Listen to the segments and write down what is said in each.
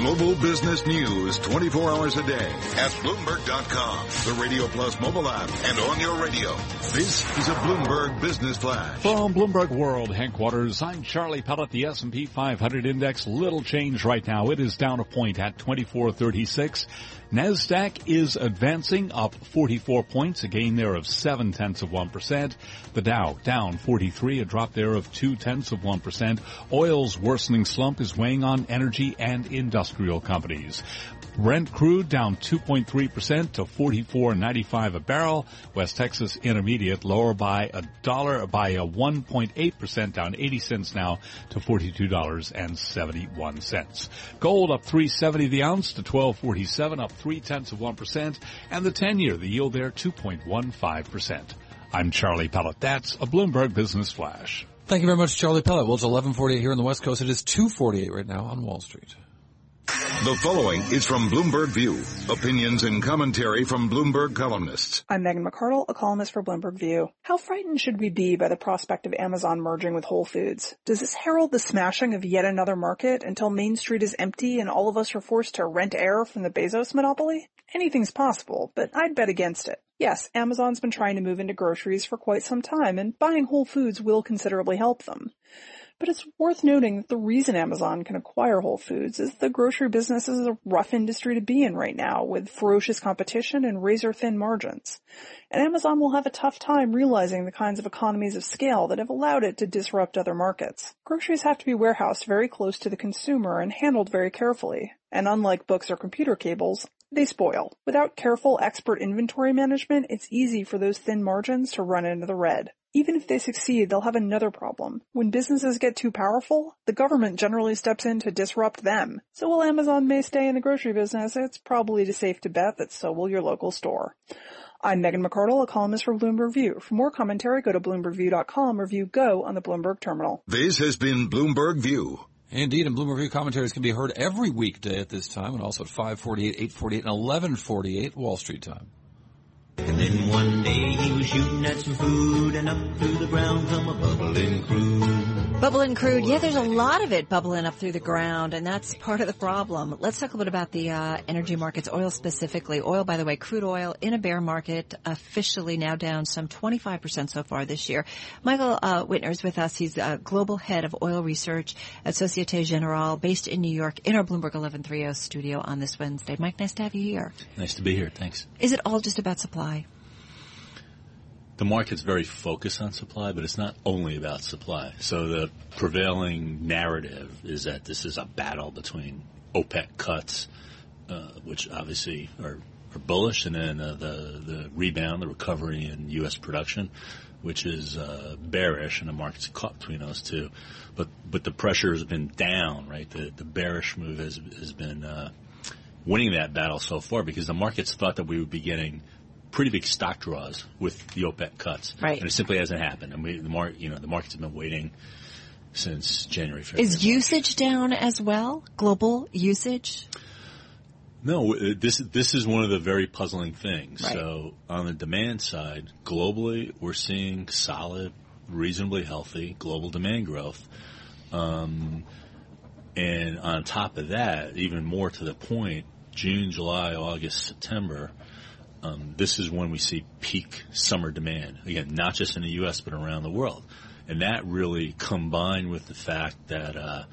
Global business news 24 hours a day at Bloomberg.com, the Radio Plus mobile app, and on your radio. This is a Bloomberg Business Flash. From Bloomberg World headquarters, I'm Charlie Pellet. The S&P 500 index, little change right now. It is down a point at 2436. NASDAQ is advancing up 44 points, a gain there of 7 tenths of 1%. The Dow down 43, a drop there of 2 tenths of 1%. Oil's worsening slump is weighing on energy and industrial companies. Brent crude down 2.3% to 44.95 a barrel. West Texas Intermediate lower by a dollar by a 1.8% down 80 cents now to $42.71. Gold up 370 the ounce to 1247 up 3 tenths of 1% and the 10 year the yield there 2.15%. I'm Charlie Pellet. That's a Bloomberg Business Flash. Thank you very much, Charlie Pellet. Well, it's 1148 here on the West Coast. It is 248 right now on Wall Street. The following is from Bloomberg View. Opinions and commentary from Bloomberg columnists. I'm Megan McArdle, a columnist for Bloomberg View. How frightened should we be by the prospect of Amazon merging with Whole Foods? Does this herald the smashing of yet another market until Main Street is empty and all of us are forced to rent air from the Bezos monopoly? Anything's possible, but I'd bet against it. Yes, Amazon's been trying to move into groceries for quite some time and buying Whole Foods will considerably help them. But it's worth noting that the reason Amazon can acquire Whole Foods is the grocery business is a rough industry to be in right now with ferocious competition and razor thin margins. And Amazon will have a tough time realizing the kinds of economies of scale that have allowed it to disrupt other markets. Groceries have to be warehoused very close to the consumer and handled very carefully. And unlike books or computer cables, they spoil. Without careful expert inventory management, it's easy for those thin margins to run into the red. Even if they succeed, they'll have another problem. When businesses get too powerful, the government generally steps in to disrupt them. So while Amazon may stay in the grocery business, it's probably safe to bet that so will your local store. I'm Megan McArdle, a columnist for Bloomberg View. For more commentary, go to BloombergView.com or view Go on the Bloomberg terminal. This has been Bloomberg View. Indeed, and Bloomberg View commentaries can be heard every weekday at this time and also at 548, 848, and 1148 Wall Street time. And then one day he shooting at some food and up through the ground come a bubbling crude. Bubbling crude, yeah, there's a lot of it bubbling up through the ground, and that's part of the problem. Let's talk a little bit about the uh, energy markets, oil specifically. Oil, by the way, crude oil in a bear market, officially now down some 25% so far this year. Michael uh, Wittner is with us. He's uh, global head of oil research at Societe Generale, based in New York, in our Bloomberg 1130 studio on this Wednesday. Mike, nice to have you here. Nice to be here. Thanks. Is it all just about supply? The market's very focused on supply, but it's not only about supply. So the prevailing narrative is that this is a battle between OPEC cuts, uh, which obviously are, are bullish, and then uh, the the rebound, the recovery in U.S. production, which is uh, bearish, and the market's caught between those two. But but the pressure has been down, right? The the bearish move has has been uh, winning that battle so far because the markets thought that we would be getting pretty big stock draws with the OPEC cuts. Right. And it simply hasn't happened. I mean, the mar- you know, the markets have been waiting since January, February. Is usage down as well? Global usage? No, uh, this this is one of the very puzzling things. Right. So on the demand side, globally, we're seeing solid, reasonably healthy global demand growth. Um, and on top of that, even more to the point, June, July, August, September, um, this is when we see peak summer demand. Again, not just in the U.S. but around the world, and that really combined with the fact that uh,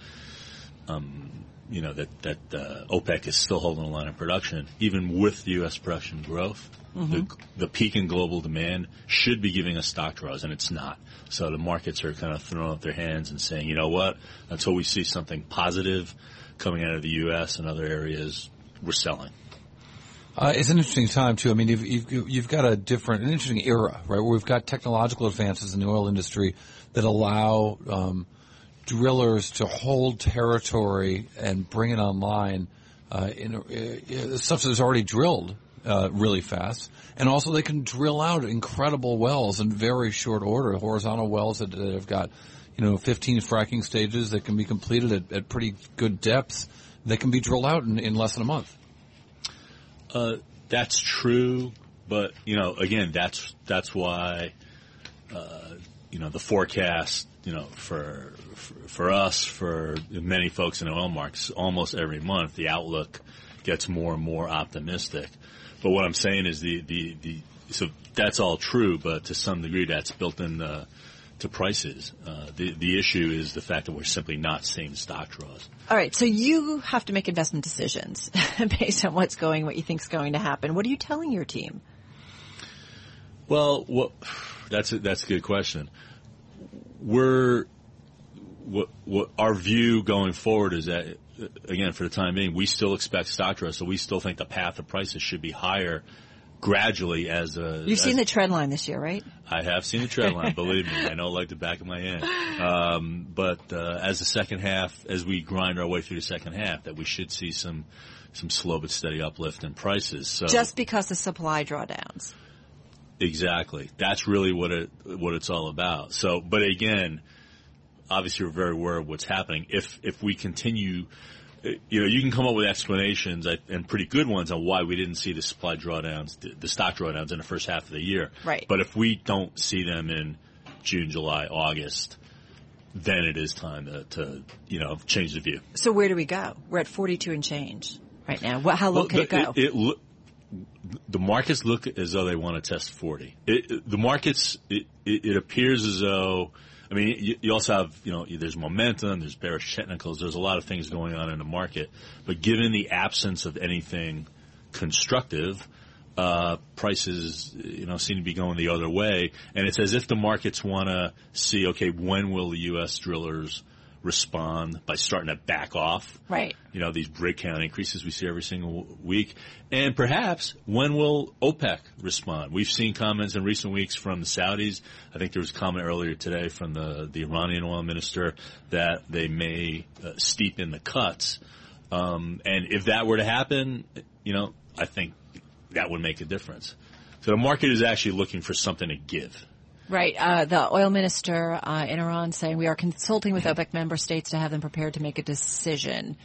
um, you know that that uh, OPEC is still holding the line of production, even with the U.S. production growth. The, the peak in global demand should be giving us stock draws, and it's not. So the markets are kind of throwing up their hands and saying, you know what? Until we see something positive coming out of the U.S. and other areas, we're selling. Uh, it's an interesting time too. I mean, you've, you've, you've got a different, an interesting era, right? Where we've got technological advances in the oil industry that allow um, drillers to hold territory and bring it online uh, in uh, stuff that's already drilled uh, really fast, and also they can drill out incredible wells in very short order, horizontal wells that, that have got you know 15 fracking stages that can be completed at, at pretty good depths. That can be drilled out in, in less than a month. Uh, that's true, but you know, again, that's that's why uh, you know the forecast you know, for, for for us, for many folks in oil markets, almost every month the outlook gets more and more optimistic. But what I'm saying is the the, the so that's all true, but to some degree that's built in the, to prices. Uh, the the issue is the fact that we're simply not seeing stock draws. All right, so you have to make investment decisions based on what's going, what you think is going to happen. What are you telling your team? Well, what, that's a, that's a good question. We're what what our view going forward is that again for the time being we still expect stock draws, so we still think the path of prices should be higher gradually as a. You've as, seen the trend line this year, right? I have seen the trend line. believe me, I know like the back of my hand. Um, but uh, as the second half, as we grind our way through the second half, that we should see some some slow but steady uplift in prices. So just because the supply drawdowns. Exactly. That's really what it what it's all about. So, but again, obviously we're very aware of what's happening. If if we continue, you know, you can come up with explanations and pretty good ones on why we didn't see the supply drawdowns, the stock drawdowns in the first half of the year. Right. But if we don't see them in June, July, August, then it is time to, to you know change the view. So where do we go? We're at 42 and change right now. What, how low well, can it go? It, it, the markets look as though they want to test 40. It, the markets, it, it, appears as though, I mean, you, you, also have, you know, there's momentum, there's bearish technicals, there's a lot of things going on in the market. But given the absence of anything constructive, uh, prices, you know, seem to be going the other way. And it's as if the markets want to see, okay, when will the U.S. drillers respond by starting to back off. Right. You know, these rig count increases we see every single week. And perhaps when will OPEC respond? We've seen comments in recent weeks from the Saudis. I think there was a comment earlier today from the, the Iranian oil minister that they may uh, steep in the cuts. Um, and if that were to happen, you know, I think that would make a difference. So the market is actually looking for something to give. Right. Uh, the oil minister uh, in Iran saying we are consulting with OPEC member states to have them prepared to make a decision.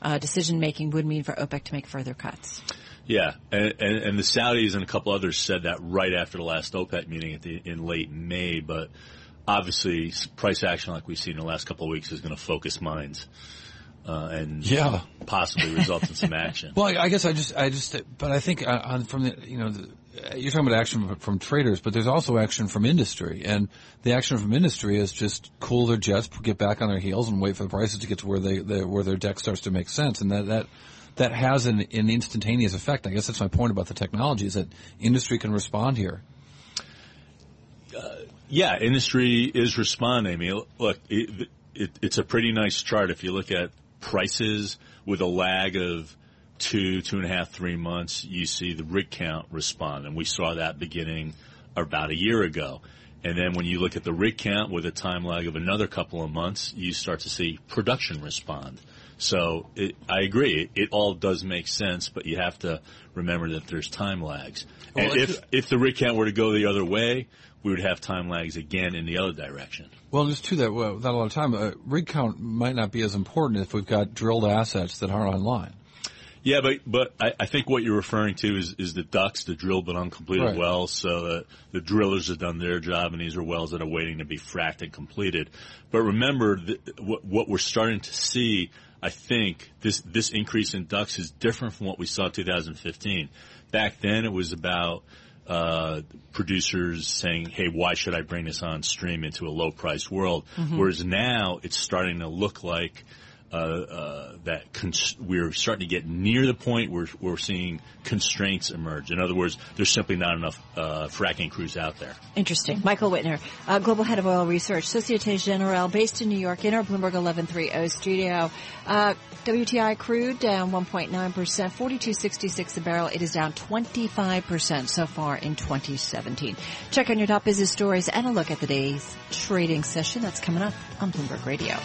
Uh, decision making would mean for OPEC to make further cuts. Yeah, and, and, and, the Saudis and a couple others said that right after the last OPEC meeting the, in late May. But obviously, price action like we've seen in the last couple of weeks is going to focus minds. Uh, and yeah. possibly result in some action. Well, I, I, guess I just, I just, but I think uh, on, from the, you know, the, you're talking about action from traders, but there's also action from industry, and the action from industry is just cool their jets, get back on their heels, and wait for the prices to get to where they, they where their deck starts to make sense, and that that that has an, an instantaneous effect. I guess that's my point about the technology is that industry can respond here. Uh, yeah, industry is responding. I mean, look, it, it, it's a pretty nice chart if you look at prices with a lag of two, two and a half, three months, you see the rig count respond. And we saw that beginning about a year ago. And then when you look at the rig count with a time lag of another couple of months, you start to see production respond. So it, I agree, it, it, all does make sense, but you have to remember that there's time lags. And well, if if the rig count were to go the other way, we would have time lags again in the other direction. Well, just to that, without a lot of time, uh, rig count might not be as important if we've got drilled assets that aren't online. Yeah, but but I, I, think what you're referring to is, is the DUCs, the drilled but uncompleted right. wells. So the, the drillers have done their job, and these are wells that are waiting to be fracked and completed. But remember, the, what, what we're starting to see, I think, this this increase in DUCs is different from what we saw in 2015. Back then, it was about uh, producers saying, "Hey, why should I bring this on stream into a low price world?" Mm-hmm. Whereas now, it's starting to look like uh, uh, that cons- we're starting to get near the point where we're seeing constraints emerge. In other words, there's simply not enough uh, fracking crews out there. Interesting. Michael Wittner, uh, Global Head of Oil Research, Societe Generale, based in New York, in our Bloomberg 1130 studio. Uh, WTI crude down 1.9%, 42.66 a barrel. It is down 25% so far in 2017. Check on your top business stories and a look at the day's trading session that's coming up on Bloomberg Radio.